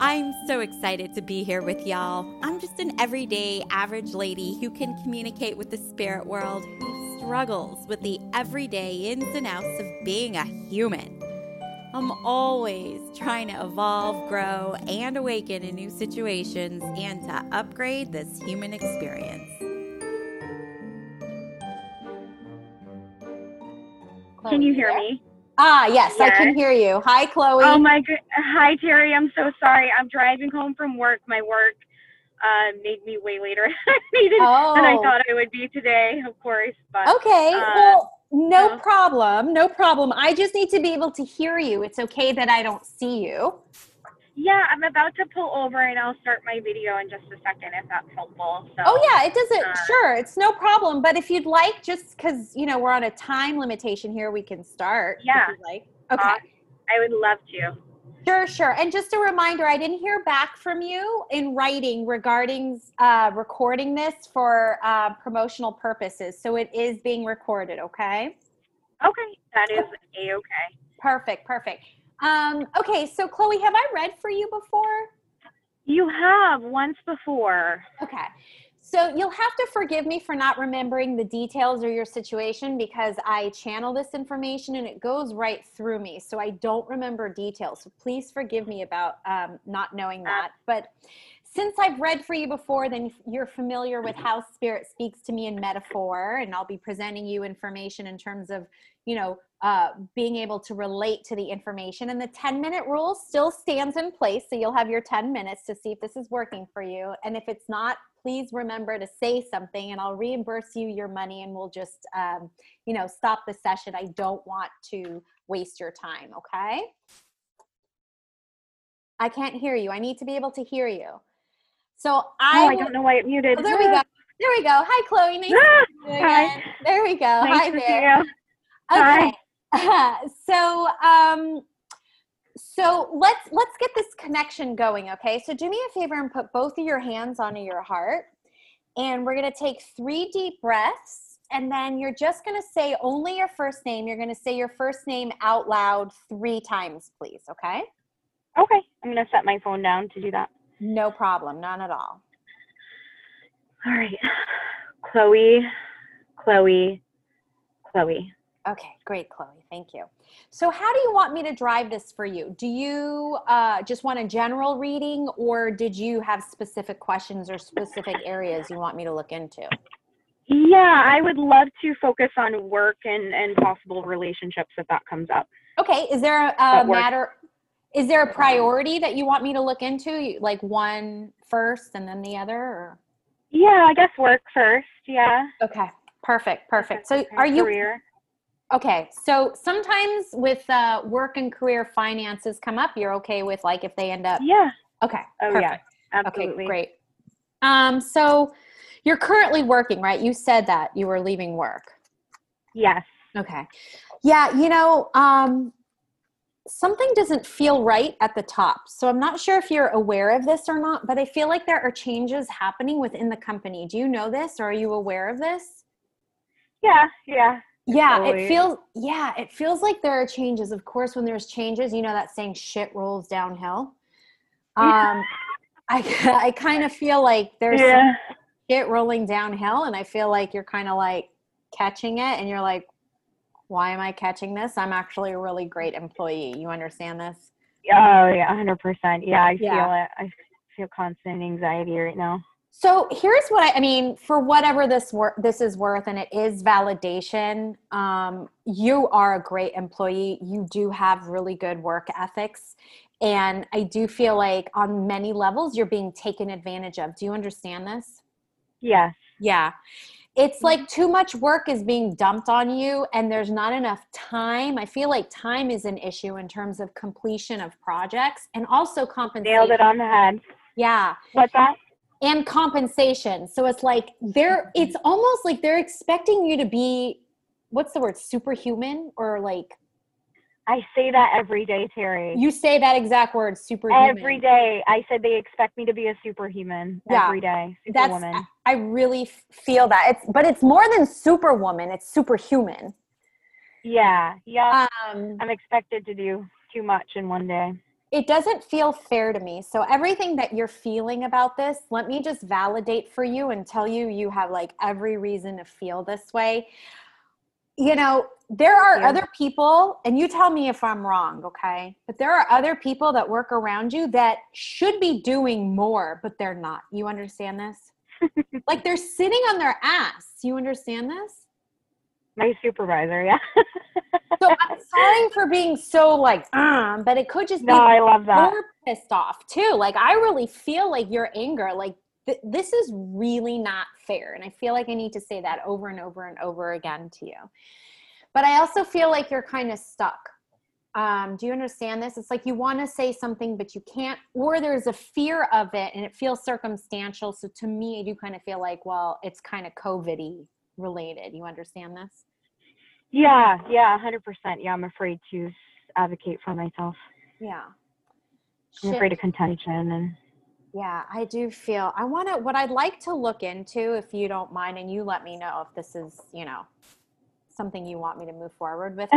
I'm so excited to be here with y'all. I'm just an everyday, average lady who can communicate with the spirit world, who struggles with the everyday ins and outs of being a human. I'm always trying to evolve, grow, and awaken in new situations and to upgrade this human experience. Can you hear me? Ah, yes, I can hear you. Hi, Chloe. Oh my good. Hi Terrie, I'm so sorry. I'm driving home from work. My work uh, made me way later than I than I Oh. thought I would be today. Of course, but Okay, Uh, well, no no. problem. No problem. I just need to be able to hear you. It's okay that I don't see you. Yeah, I'm about to pull over and I'll start my video in just a second if that's helpful. So Oh, yeah, it doesn't, Uh, sure, it's no problem. But if you'd like, just because, you know, we're on a time limitation here, we can start. if Yeah. like. Okay. uh, I would love to. Sure, sure. And just a reminder, I didn't hear back from you in writing regarding uh, recording this for uh, promotional purposes. So it is being recorded, okay? Okay, that is a okay. Perfect, perfect. Um, okay, so Chloe, have I read for you before? You have once before. Okay. So you'll have to forgive me for not remembering the details or your situation because I channel this information and it goes right through me. So I don't remember details. So please forgive me about um, not knowing that. But since I've read for you before, then you're familiar with how spirit speaks to me in metaphor, and I'll be presenting you information in terms of, you know, uh, being able to relate to the information. And the 10 minute rule still stands in place. So you'll have your 10 minutes to see if this is working for you. And if it's not, please remember to say something and I'll reimburse you your money and we'll just, um, you know, stop the session. I don't want to waste your time. Okay. I can't hear you. I need to be able to hear you. So Oh, I, I don't know why it muted. Oh, there we go. There we go. Hi, Chloe. Nice to meet you Hi. There we go. nice Hi there. Okay. so um so let's let's get this connection going, okay? So do me a favor and put both of your hands onto your heart. And we're going to take 3 deep breaths and then you're just going to say only your first name. You're going to say your first name out loud 3 times, please, okay? Okay, I'm gonna set my phone down to do that. No problem, none at all. All right. Chloe, Chloe, Chloe. Okay, great, Chloe. Thank you. So, how do you want me to drive this for you? Do you uh, just want a general reading, or did you have specific questions or specific areas you want me to look into? Yeah, I would love to focus on work and, and possible relationships if that comes up. Okay, is there a, a matter? Is there a priority that you want me to look into, like one first and then the other? Or? Yeah, I guess work first. Yeah. Okay, perfect, perfect. So, are you career? Okay, so sometimes with uh, work and career finances come up, you're okay with like if they end up. Yeah. Okay. Oh perfect. yeah. Absolutely. Okay, great. Um, so you're currently working, right? You said that you were leaving work. Yes. Okay. Yeah, you know, um, something doesn't feel right at the top. So I'm not sure if you're aware of this or not, but I feel like there are changes happening within the company. Do you know this or are you aware of this? Yeah. Yeah. Yeah, Totally. it feels yeah, it feels like there are changes. Of course, when there's changes, you know that saying shit rolls downhill. Um I I kind of feel like there's some Yeah. shit rolling downhill and I feel like you're kind of like catching it and you're like why am I catching this? I'm actually a really great employee. You understand this? Oh yeah. Hundred percent. Yeah. I Yeah. feel it. I feel constant anxiety right now. So here's what I, I mean for whatever this wor- this is worth, and it is validation. Um, you are a great employee. You do have really good work ethics, and I do feel like on many levels you're being taken advantage of. Do you understand this? Yes. Yeah. It's like too much work is being dumped on you, and there's not enough time. I feel like time is an issue in terms of completion of projects and also compensation. Nailed it on the head. Yeah What's that? And compensation. So it's like they're it's almost like they're expecting you to be what's the word superhuman or like I say that every day, Terrie. you say that exact word superhuman. Every day, I said they expect me to be a superhuman. Yeah. Every day, That's superwoman. I really feel that. It's but it's more than superwoman, it's superhuman. yeah, yeah. Um I'm expected to do too much in one day. It doesn't feel fair to me. So everything that you're feeling about this, let me just validate for you and tell you you have like every reason to feel this way. You know, there are yeah. other people and you tell me if I'm wrong, okay? But there are other people that work around you that should be doing more, but they're not. You understand this? like they're sitting on their ass. You understand this? My supervisor, yeah. so I'm sorry for being so like, um, but it could just no, be I love that. More pissed off too. Like I really feel like your anger, like th- this is really not fair, and I feel like I need to say that over and over and over again to you. But I also feel like you're kind of stuck. Um, do you understand this? It's like you want to say something, but you can't, or there's a fear of it, and it feels circumstantial. So to me, I do kind of feel like, well, it's kind of COVID related. You understand this? Yeah, yeah, hundred percent. Yeah, I'm afraid to advocate for myself. Yeah. I'm afraid of contention and yeah, I do feel I want to what I'd like to look into if you don't mind and you let me know if this is, you know, something you want me to move forward with.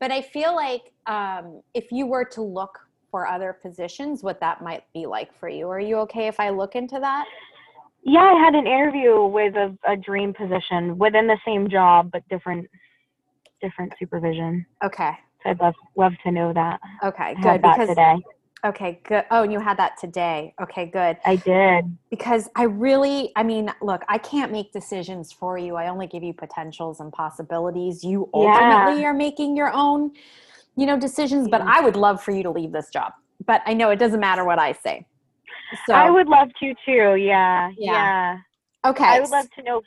but I feel like um, if you were to look for other positions, what that might be like for you. Are you okay if I look into that? Yeah, I had an interview with a, a dream position within the same job, but different different supervision. Okay. So I'd love love to know that. Okay, good. because today. Okay, good. Oh, and you had that today. Okay, good. I did. Because I really, I mean, look, I can't make decisions for you. I only give you potentials and possibilities. You ultimately yeah. are making your own, you know, decisions, but I would love for you to leave this job. But I know it doesn't matter what I say. So I would love to too. Yeah. Yeah. yeah. Okay. I would love to know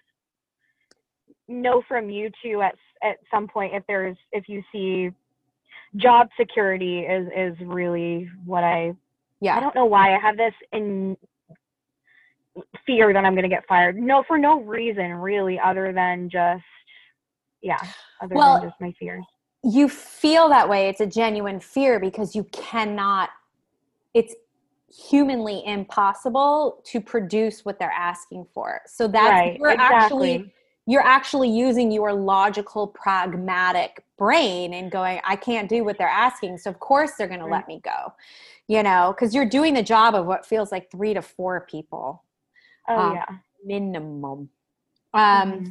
know from you too at at some point if there's if you see job security is is really what I yeah I don't know why I have this in fear that I'm going to get fired. No, for no reason really, other than just yeah, other well, than just my fears. You feel that way. It's a genuine fear because you cannot. It's humanly impossible to produce what they're asking for. So that's right, you're exactly. actually you're actually using your logical pragmatic brain and going i can't do what they're asking so of course they're going to let me go you know because you're doing the job of what feels like three to four people oh um, yeah minimum um mm-hmm.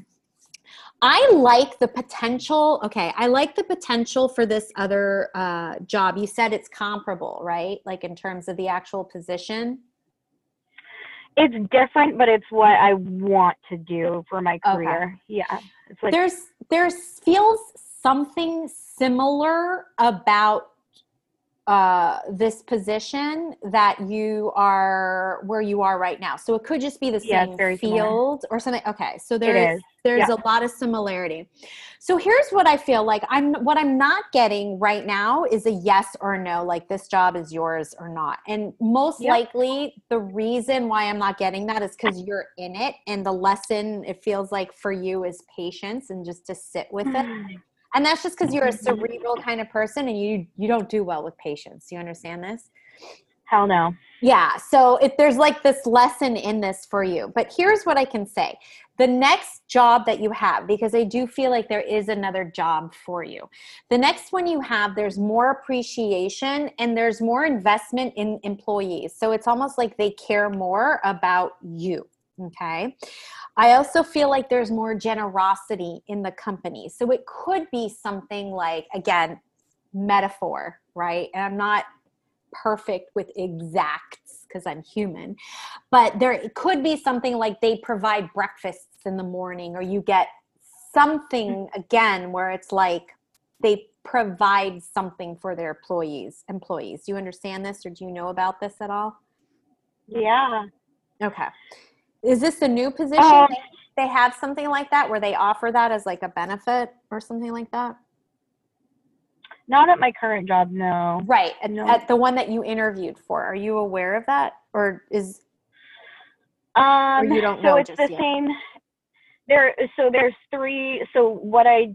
I like the potential. Okay, I like the potential for this other uh, job. You said it's comparable, right? Like in terms of the actual position it's different, but it's what I want to do for my career. Okay. Yeah. It's like there's there's feels something similar about uh, this position that you are where you are right now. So it could just be the same field similar. or something. Okay, so there's there's yeah. a lot of similarity. So here's what I feel like I'm what I'm not getting right now is a yes or no, like this job is yours or not. And most yep. likely the reason why I'm not getting that is because you're in it, and the lesson it feels like for you is patience and just to sit with it and that's just because you're a cerebral kind of person and you you don't do well with patience you understand this? Hell no. Yeah so if there's like this lesson in this for you. But here's what i can say. The next job that you have because i do feel like there is another job for you. The next one you have there's more appreciation and there's more investment in employees. So it's almost like they care more about you okay I also feel like there's more generosity in the company. So it could be something like, again, metaphor, right? And I'm not perfect with exacts because I'm human, but there it could be something like they provide breakfasts in the morning, or you get something mm. again where it's like they provide something for their employees. Employees, do you understand this, or do you know about this at all? Yeah. Okay. Is this a new position? Um, they have something like that where they offer that as like a benefit or something like that? Not at my current job, no. Right. At, no. at the one that you interviewed for. Are you aware of that? Or is um or you don't know so it's the yet? same there so there's three so what I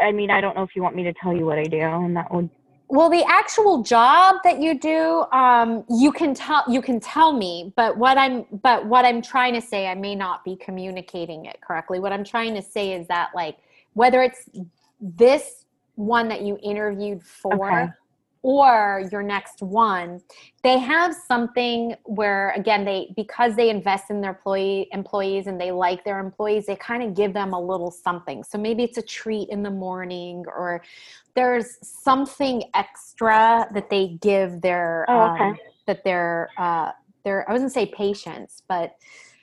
I mean, I don't know if you want me to tell you what I do and that would well the actual job that you do um, you can tell you can tell me but what i'm but what i'm trying to say i may not be communicating it correctly what i'm trying to say is that like whether it's this one that you interviewed for okay. Or your next one they have something where again they because they invest in their employee employees and they like their employees they kind of give them a little something so maybe it's a treat in the morning or there's something extra that they give their oh, okay. um, that their uh their i wasn't say patients but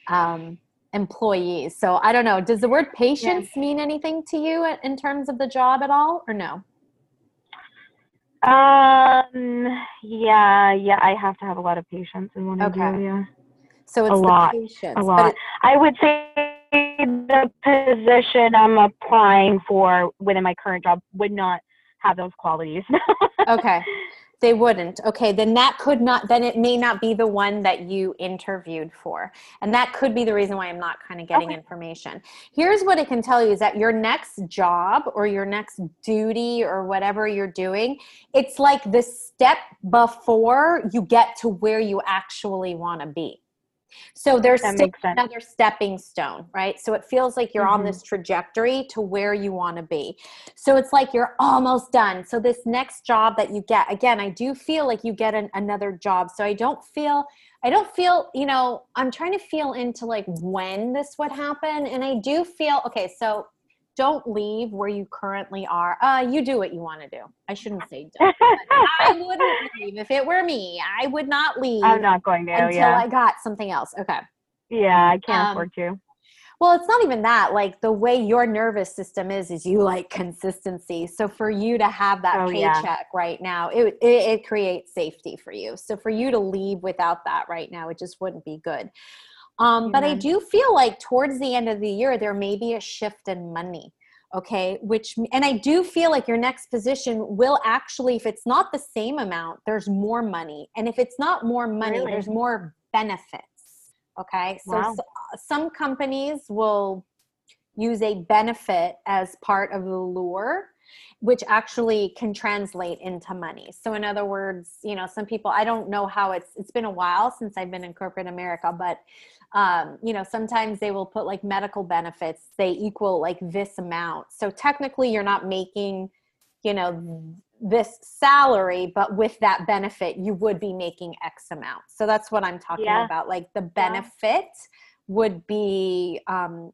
um employees so i don't know does the word patience yeah. mean anything to you in terms of the job at all or no um. Yeah. Yeah. I have to have a lot of patience in what okay. Do. Yeah. So it's a lot. Patience, a lot. It, I would say the position I'm applying for within my current job would not have those qualities. okay. They wouldn't. Okay, then that could not, then it may not be the one that you interviewed for. And that could be the reason why I'm not kind of getting okay. information. Here's what it can tell you is that your next job or your next duty or whatever you're doing, it's like the step before you get to where you actually want to be. So there's another stepping stone, right? So it feels like you're mm-hmm. on this trajectory to where you want to be. So it's like you're almost done. So this next job that you get, again, I do feel like you get an, another job. So I don't feel, I don't feel, you know, I'm trying to feel into like when this would happen. And I do feel, okay, so don't leave where you currently are. Uh, you do what you want to do. I shouldn't say don't. I wouldn't leave if it were me. I would not leave. I'm not going to until yeah. I got something else. Okay. Yeah, I can't um, afford to. Well, it's not even that. Like the way your nervous system is, is you like consistency. So for you to have that oh, paycheck yeah. right now, it, it it creates safety for you. So for you to leave without that right now, it just wouldn't be good. Um, but I do feel like towards the end of the year, there may be a shift in money. Okay, which, and I do feel like your next position will actually, if it's not the same amount, there's more money. And if it's not more money, really? there's more benefits. Okay, so, wow. so some companies will use a benefit as part of the lure which actually can translate into money. So in other words, you know, some people I don't know how it's it's been a while since I've been in corporate America, but um, you know, sometimes they will put like medical benefits, they equal like this amount. So technically you're not making, you know, this salary, but with that benefit, you would be making X amount. So that's what I'm talking yeah. about. Like the benefit yeah. would be um,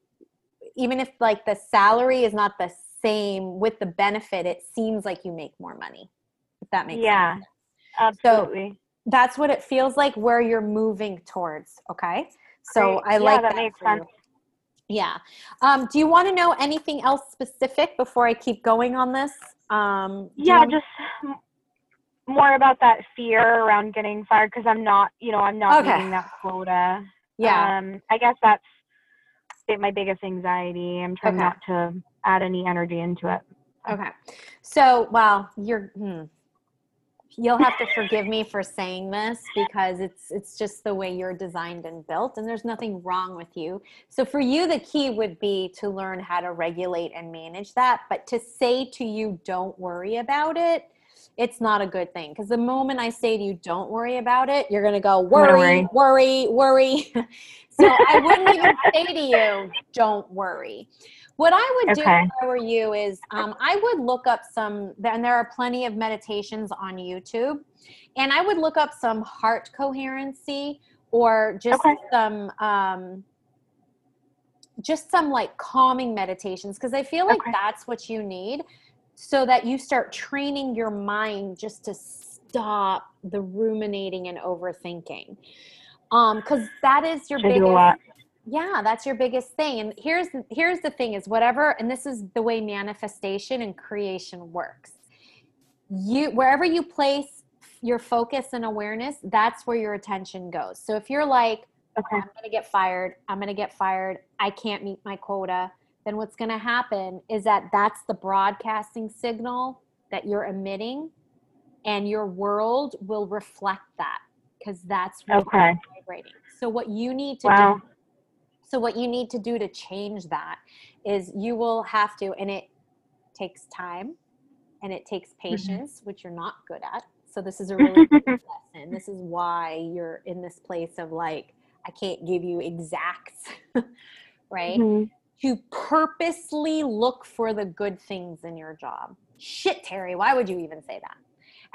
even if like the salary is not the same with the benefit, it seems like you make more money. If that makes yeah, sense. Absolutely. So that's what it feels like where you're moving towards. Okay. So Great. I like that. that makes sense. Yeah. Um, do you want to know anything else specific before I keep going on this? Um, yeah, just more about that fear around getting fired because I'm not, you know, I'm not okay. meeting that quota. Yeah. Um, I guess that's my biggest anxiety. I'm trying okay. not to add any energy into it. Okay. So, well, you're, hmm, you'll have to forgive me for saying this because it's it's just the way you're designed and built and there's nothing wrong with you. So for you the key would be to learn how to regulate and manage that but to say to you don't worry about it it's not a good thing because the moment i say to you don't worry about it you're going to go worry. worry worry. So i wouldn't even say to you don't worry what I would okay. do if I were you is um, I would look up some, and there are plenty of meditations on YouTube, and I would look up some heart coherency or just okay. some, um, just some like calming meditations because I feel like okay. that's what you need so that you start training your mind just to stop the ruminating and overthinking. Um, because that is your Should biggest yeah that's your biggest thing and here's here's the thing is whatever and this is the way manifestation and creation works you wherever you place your focus and awareness that's where your attention goes so if you're like okay i'm gonna get fired i'm gonna get fired i can't meet my quota then what's gonna happen is that that's the broadcasting signal that you're emitting and your world will reflect that because that's what okay. vibrating so what you need to wow. do so, what you need to do to change that is you will have to, and it takes time and it takes mm-hmm. patience, mm-hmm. which you're not good at. So, this is a really good lesson. This is why you're in this place of like, I can't give you exacts, right? Mm-hmm. To purposely look for the good things in your job. Shit, Terrie, why would you even say that?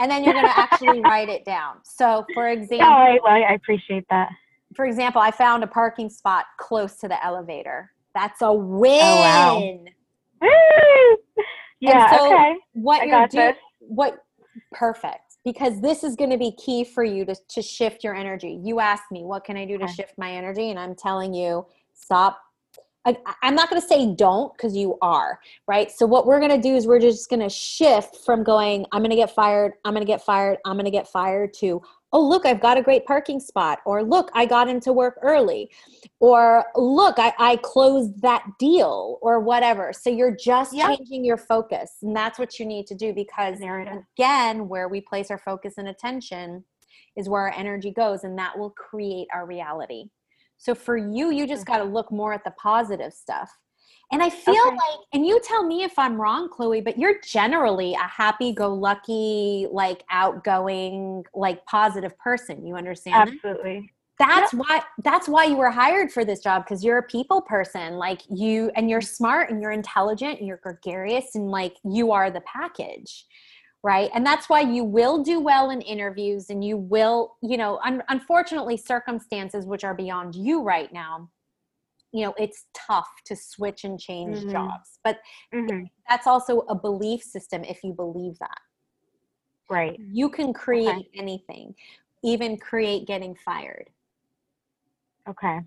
and then you're going to actually write it down. So, for example, I, I appreciate that. For example, I found a parking spot close to the elevator. That's a win. Oh, wow. yeah. So okay. What I you're doing? What perfect because this is going to be key for you to, to shift your energy. You asked me, what can I do to shift my energy? And I'm telling you, stop. I, I'm not going to say don't because you are, right? So, what we're going to do is we're just going to shift from going, I'm going to get fired, I'm going to get fired, I'm going to get fired to, oh, look, I've got a great parking spot, or look, I got into work early, or look, I, I closed that deal, or whatever. So you're just yep. changing your focus. And that's what you need to do because, again, where we place our focus and attention is where our energy goes, and that will create our reality. So for you, you just mm-hmm. got to look more at the positive stuff. And I feel okay. like, and you tell me if I'm wrong, Chloe, but you're generally a happy go lucky, like outgoing, like positive person. You understand? Absolutely. That's yep. why that's why you were hired for this job because you're a people person like you and you're mm-hmm. smart and you're intelligent and you're gregarious and like you are the package right and that's why you will do well in interviews and you will you know un- unfortunately circumstances which are beyond you right now you know it's tough to switch and change mm-hmm. jobs but mm-hmm. that's also a belief system if you believe that. Right. You can create okay. anything even create getting fired. Okay.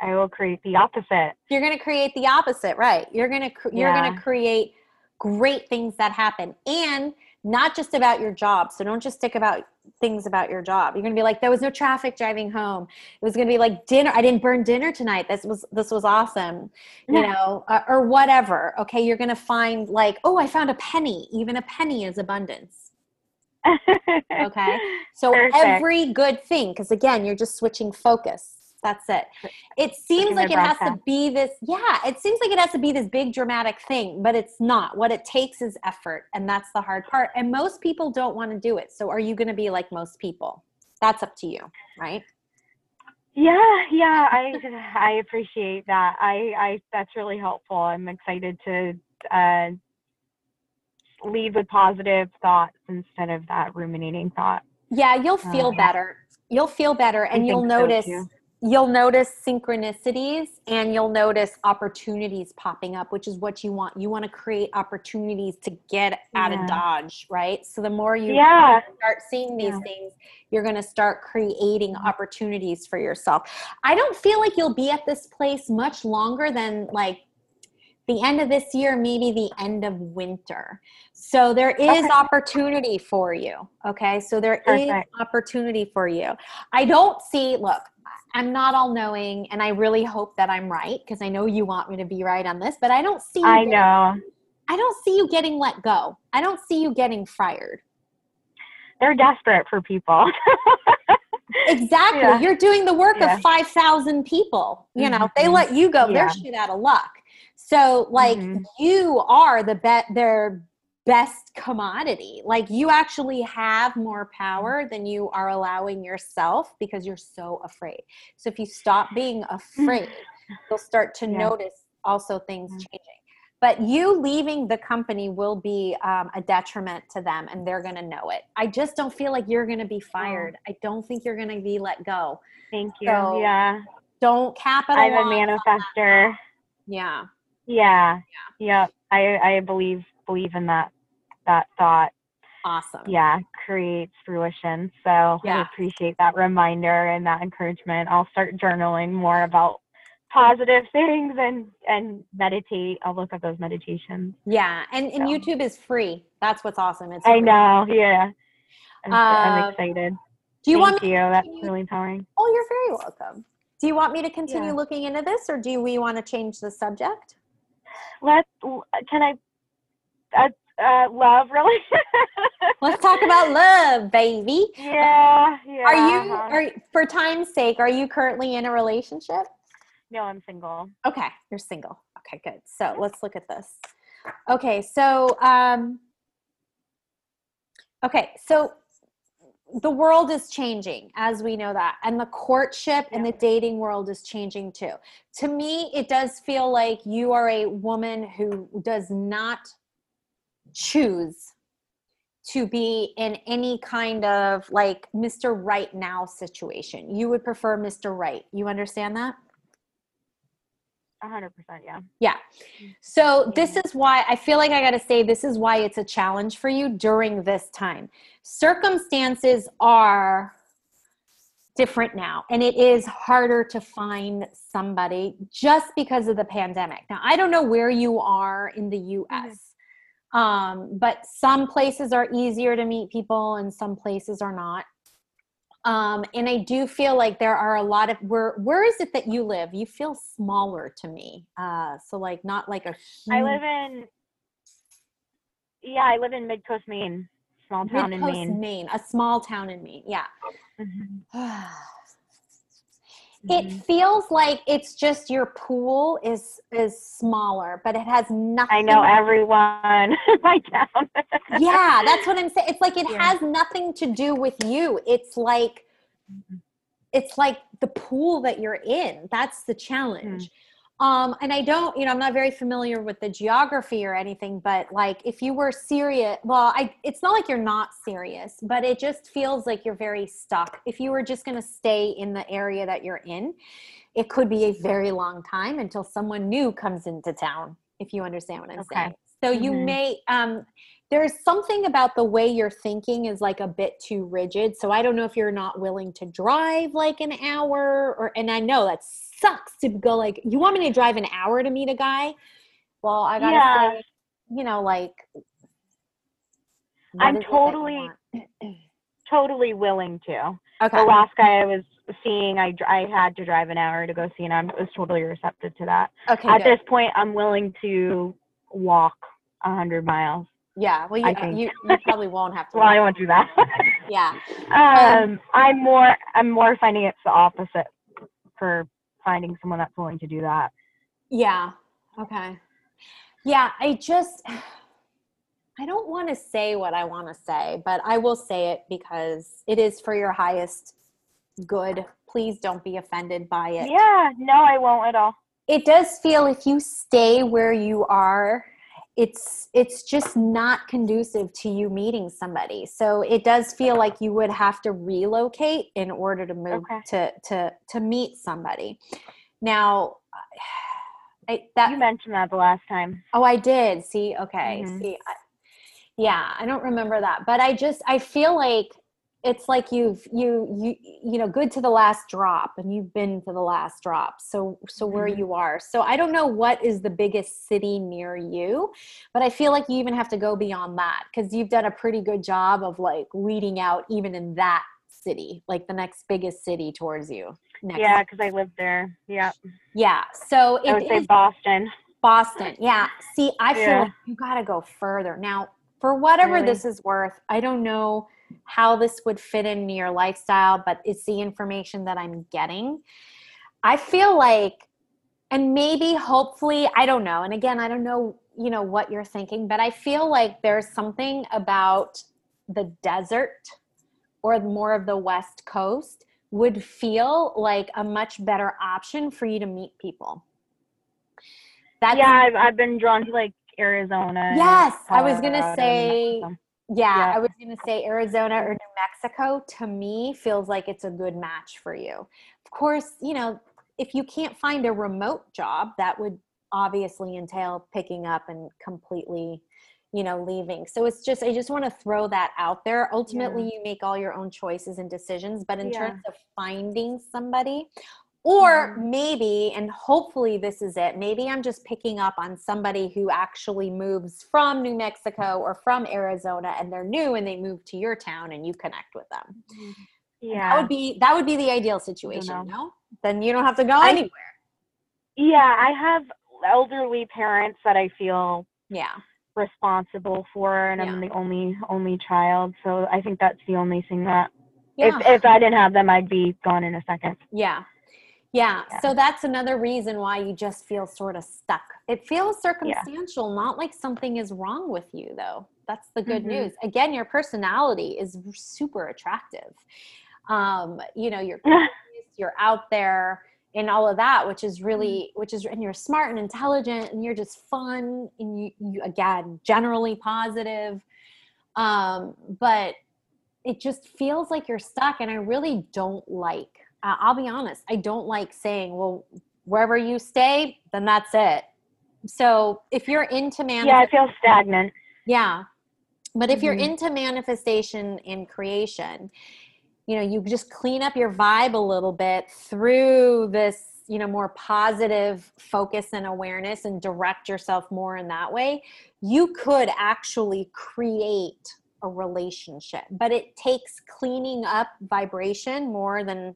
I will create the opposite. You're going to create the opposite right. You're going to you're going to create great things that happen and not just about your job. So don't just stick about things about your job. You're going to be like, there was no traffic driving home. It was going to be like dinner. I didn't burn dinner tonight. This was, this was awesome, you yeah. know, uh, or whatever. Okay. You're going to find like, oh, I found a penny. Even a penny is abundance. okay. So Perfect. every good thing, because again, you're just switching focus. That's it. It seems like it has to be this, yeah, it seems like it has to be this big dramatic thing, but it's not. What it takes is effort, and that's the hard part. And most people don't want to do it. So are you going to be like most people? That's up to you, right? Yeah, yeah, I I appreciate that. I I that's really helpful. I'm excited to uh, lead with positive thoughts instead of that ruminating thought. Yeah, you'll feel uh, better. You'll feel better, and you'll notice. So you'll notice synchronicities and you'll notice opportunities popping up which is what you want you want to create opportunities to get out yeah. of dodge right so the more you yeah. start seeing these yeah. things you're going to start creating mm-hmm. opportunities for yourself i don't feel like you'll be at this place much longer than like the end of this year maybe the end of winter so there is opportunity for you okay so there Perfect. is opportunity for you i don't see look I'm not all knowing, and I really hope that I'm right because I know you want me to be right on this, but I don't see. I know. I don't see you getting let go. I don't see you getting fired. They're desperate for people. exactly. Yeah. You're doing the work yeah. of 5,000 people. You know, mm-hmm. they let you go, yeah. they're shit out of luck. So, like, mm-hmm. you are the bet, their best commodity. Like you actually have more power than you are allowing yourself because you're so afraid. So if you stop being afraid, you'll start to yeah. notice also things mm. changing. But you leaving the company will be um, a detriment to them and they're going to know it. I just don't feel like you're going to be fired. I don't think you're going to be let go. Thank you. So yeah. Don't capitalize. I'm a manifester. Yeah. Yeah. Yeah. I, I believe believe in that that thought awesome. yeah creates fruition. So yeah. i appreciate that reminder and that encouragement. I'll start journaling more about positive things and and meditate. I'll look at those meditations. Yeah and, and so. youtube is free. That's what's awesome. It's i know yeah. I'm, I'm um, excited. do you Thank want you. That's really empowering. Oh you're very welcome. Do you want me to continue yeah. looking into this or do we want to change the subject? Let's can i uh, uh, love, really. Let's talk about love, baby. Yeah, yeah. Are you, uh-huh. are for time's sake, are you currently in a relationship? No, I'm single. Okay, you're single. Okay, good. So let's look at this. Okay, so um, okay, so the world is changing as we know that and the courtship yeah. and the dating world is changing too to me it does feel like you are a woman who does not choose to be in any kind of like Mr. Right now situation. You would prefer Mr. Right. You understand that? 100% yeah yeah so this is why i feel like i got to say this is why it's a challenge for you during this time circumstances are different now and it is harder to find somebody just because of the pandemic now i don't know where you are in the us mm-hmm. Um, but some places are easier to meet people and some places are not. Um, and i do feel like there are a lot of where where is it that you live? You feel smaller to me. Uh, so like not like a huge... i live in yeah i live in midcoast maine. Small town Midcoast, in maine. Maine. A small town in maine. Yeah. Mm-hmm. it mm-hmm. feels like it's just your pool is is smaller but it has nothing i know everyone my town yeah that's what i'm saying it's like it yeah. has nothing to do with you it's like mm-hmm. it's like the pool that you're in that's the challenge mm. Um, and I don't, you know, I'm not very familiar with the geography or anything, but like if you were serious, well, I, it's not like you're not serious, but it just feels like you're very stuck. If you were just going to stay in the area that you're in, it could be a very long time until someone new comes into town, if you understand what I'm okay. saying. So mm-hmm. you may, um, there's something about the way you're thinking is like a bit too rigid. So I don't know if you're not willing to drive like an hour or, and I know that's sucks to go like, you want me to drive an hour to meet a guy? Well, I gotta yeah. say, you know, like, I'm totally, totally willing to. Okay. The last guy I was seeing, I I had to drive an hour to go see, and I was totally receptive to that. Okay. At good. this point, I'm willing to walk a hundred miles. Yeah, well, you, you, you probably won't have to. well, I won't do that. yeah. Um, um, I'm more I'm more finding it's the opposite for finding someone that's willing to do that. Yeah. Okay. Yeah, I just I don't want to say what I want to say, but I will say it because it is for your highest good. Please don't be offended by it. Yeah, no, I won't at all. It does feel if you stay where you are, it's it's just not conducive to you meeting somebody. So it does feel like you would have to relocate in order to move okay. to to to meet somebody. Now, I, that you mentioned that the last time. Oh, I did. See, okay. Mm-hmm. See, I, yeah, I don't remember that, but I just I feel like it's like you've you you you know good to the last drop and you've been to the last drop. So so where mm-hmm. you are. So i don't know what is the biggest city near you but i feel like you even have to go beyond that because you've done a pretty good job of like weeding out even in that city like the next biggest city towards you yeah because i live there. Yeah yeah. So i would say boston. Boston. Yeah. See i feel yeah. like you got to go further. Now for whatever really? this is worth i don't know how this would fit in your lifestyle, but it's the information that I'm getting. I feel like, and maybe hopefully, I don't know. And again, I don't know, you know, what you're thinking, but I feel like there's something about the desert or more of the West Coast would feel like a much better option for you to meet people. That's yeah, I've, I've been drawn to like Arizona. Yes, I was gonna say yeah, yeah, I was going to say Arizona or New Mexico to me feels like it's a good match for you. Of course, you know, if you can't find a remote job, that would obviously entail picking up and completely, you know, leaving. So it's just, I just want to throw that out there. Ultimately, yeah. you make all your own choices and decisions, but in yeah. terms of finding somebody, or mm-hmm. maybe, and hopefully this is it, maybe I'm just picking up on somebody who actually moves from New Mexico or from Arizona and they're new and they move to your town and you connect with them. Yeah. that would be that would be the ideal situation, no? Then you don't have to go I, anywhere. Yeah, I have elderly parents that I feel yeah responsible for and yeah. I'm the only only child. So I think that's the only thing that yeah. if if I didn't have them I'd be gone in a second. Yeah. Yeah, yeah. So that's another reason why you just feel sort of stuck. It feels circumstantial, yeah. not like something is wrong with you, though. That's the good mm-hmm. news. Again, your personality is super attractive. Um, you know, you're you're out there and all of that, which is really, mm-hmm. which is, and you're smart and intelligent, and you're just fun, and you, you again generally positive. Um, but it just feels like you're stuck, and I really don't like. Uh, I'll be honest, I don't like saying, "Well, wherever you stay, then that's it." So if you're into man, yeah, I feel stagnant. Yeah, but if mm-hmm. you're into manifestation and creation, you know, you just clean up your vibe a little bit through this you know more positive focus and awareness and direct yourself more in that way you could actually create a relationship but it takes cleaning up vibration more than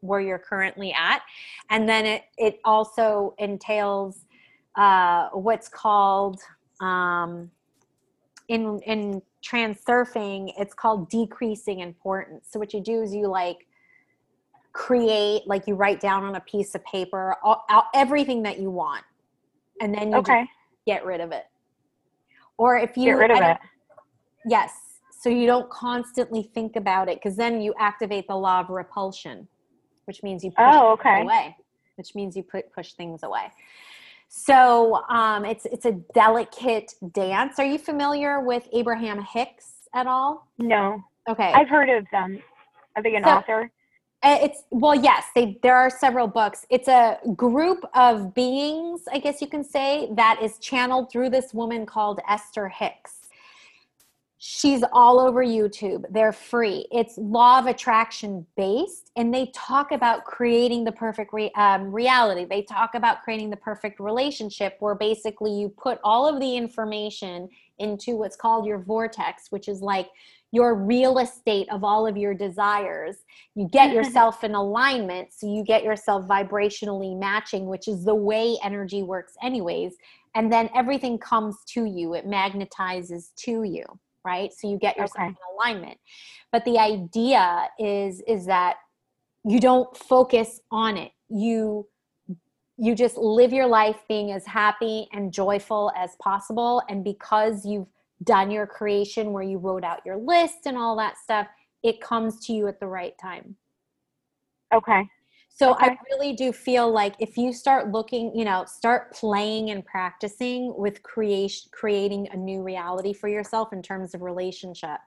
where you're currently at. And then it it also entails uh, what's called um, in in transurfing it's called decreasing importance. So what you do is you like create like you write down on a piece of paper all, all, everything that you want and then you okay. get rid of it. Or if you get rid of it. Yes. So you don't constantly think about it because then you activate the law of repulsion which means you push oh, okay. away which means you put push things away. So um, it's it's a delicate dance. Are you familiar with abraham hicks at all? No. Okay. I've heard of them. Are they an so, author? uh, it's well yes they there are several books. It's a group of beings i guess you can say that is channeled through this woman called esther hicks she's all over youtube they're free it's law of attraction based and they talk about creating the perfect re- um, reality they talk about creating the perfect relationship where basically you put all of the information into what's called your vortex which is like your real estate of all of your desires. You get yourself in alignment, so you get yourself vibrationally matching, which is the way energy works, anyways. And then everything comes to you, it magnetizes to you, right? So you get yourself okay. in alignment. But the idea is is that you don't focus on it. You you just live your life being as happy and joyful as possible and because you've done your creation where you wrote out your list and all that stuff, it comes to you at the right time. Okay. So okay. I really do feel like if you start looking, you know, start playing and practicing with creation creating a new reality for yourself in terms of relationship.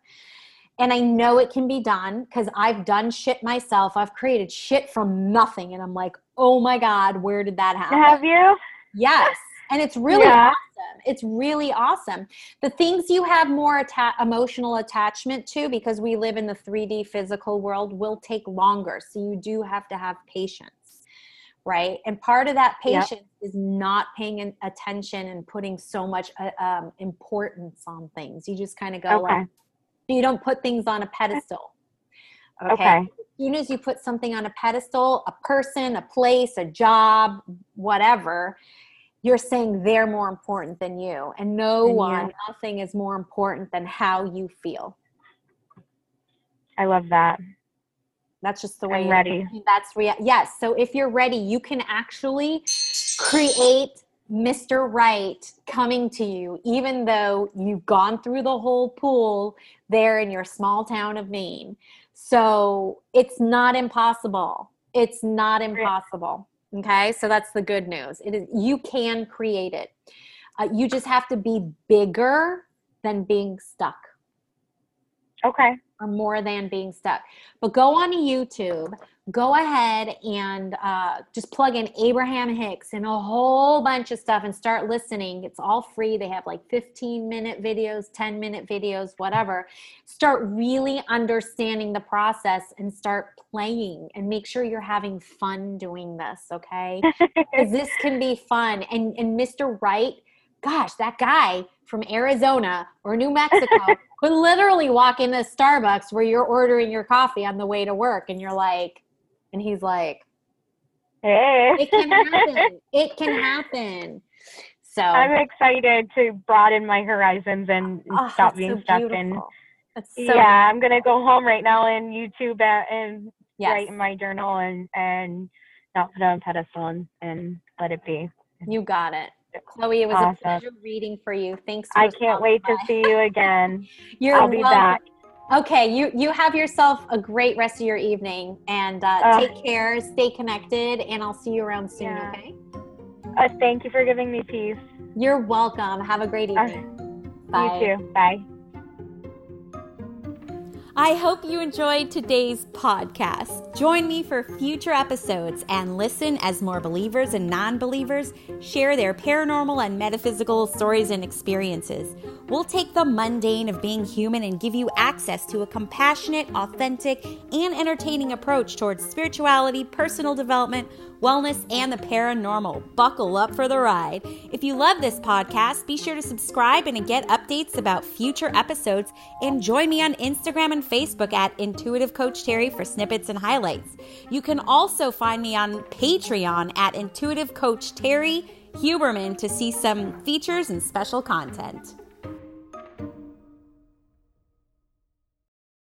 And I know it can be done because I've done shit myself. I've created shit from nothing and I'm like, "Oh my god, where did that happen?" Have you? Yes and it's really yeah. awesome it's really awesome the things you have more atta- emotional attachment to because we live in the 3d physical world will take longer so you do have to have patience right and part of that patience yep. is not paying attention and putting so much uh, um, importance on things you just kind of go okay. like you don't put things on a pedestal okay? okay as soon as you put something on a pedestal a person a place a job whatever you're saying they're more important than you and no and one yeah. nothing is more important than how you feel. I love that. That's just the way I'm ready. That's real yes so if you're ready you can actually create mr right coming to you even though you've gone through the whole pool there in your small town of maine. So it's not impossible. It's not impossible Okay, so that's the good news. It is you can create it. Uh, you just have to be bigger than being stuck. Okay. Or more than being stuck. But go on YouTube, go ahead and uh, just plug in Abraham Hicks and a whole bunch of stuff and start listening. It's all free. They have like 15 minute videos, 10 minute videos, whatever. Start really understanding the process and start playing and make sure you're having fun doing this, okay? Because this can be fun. And, and Mr. Right, gosh, that guy from Arizona or New Mexico could literally walk into Starbucks where you're ordering your coffee on the way to work and you're like, and he's like, Hey. It can happen. it can happen. So I'm excited to broaden my horizons and oh, stop being so stuck in. So yeah, I'm gonna go home right now and YouTube and yes. write in my journal and and not put it on pedestal and, and let it be. You got it. Chloe, it was awesome. a pleasure reading for you. Thanks. I can't wait by. to see you again. You're I'll be back. Okay, you you have yourself a great rest of your evening, and uh, uh, take care. Stay connected, and I'll see you around soon. Yeah. Okay. Uh, thank you for giving me peace. You're welcome. Have a great evening. Bye. You too. Bye. I hope you enjoyed today's podcast. Join me for future episodes and listen as more believers and non believers share their paranormal and metaphysical stories and experiences. We'll take the mundane of being human and give you access to a compassionate, authentic, and entertaining approach towards spirituality, personal development, wellness, and the paranormal. Buckle up for the ride. If you love this podcast, be sure to subscribe and get updates about future episodes. And join me on Instagram and Facebook at Intuitive Coach Terrie for snippets and highlights. You can also find me on Patreon at Intuitive Coach Terrie Huberman to see some features and special content.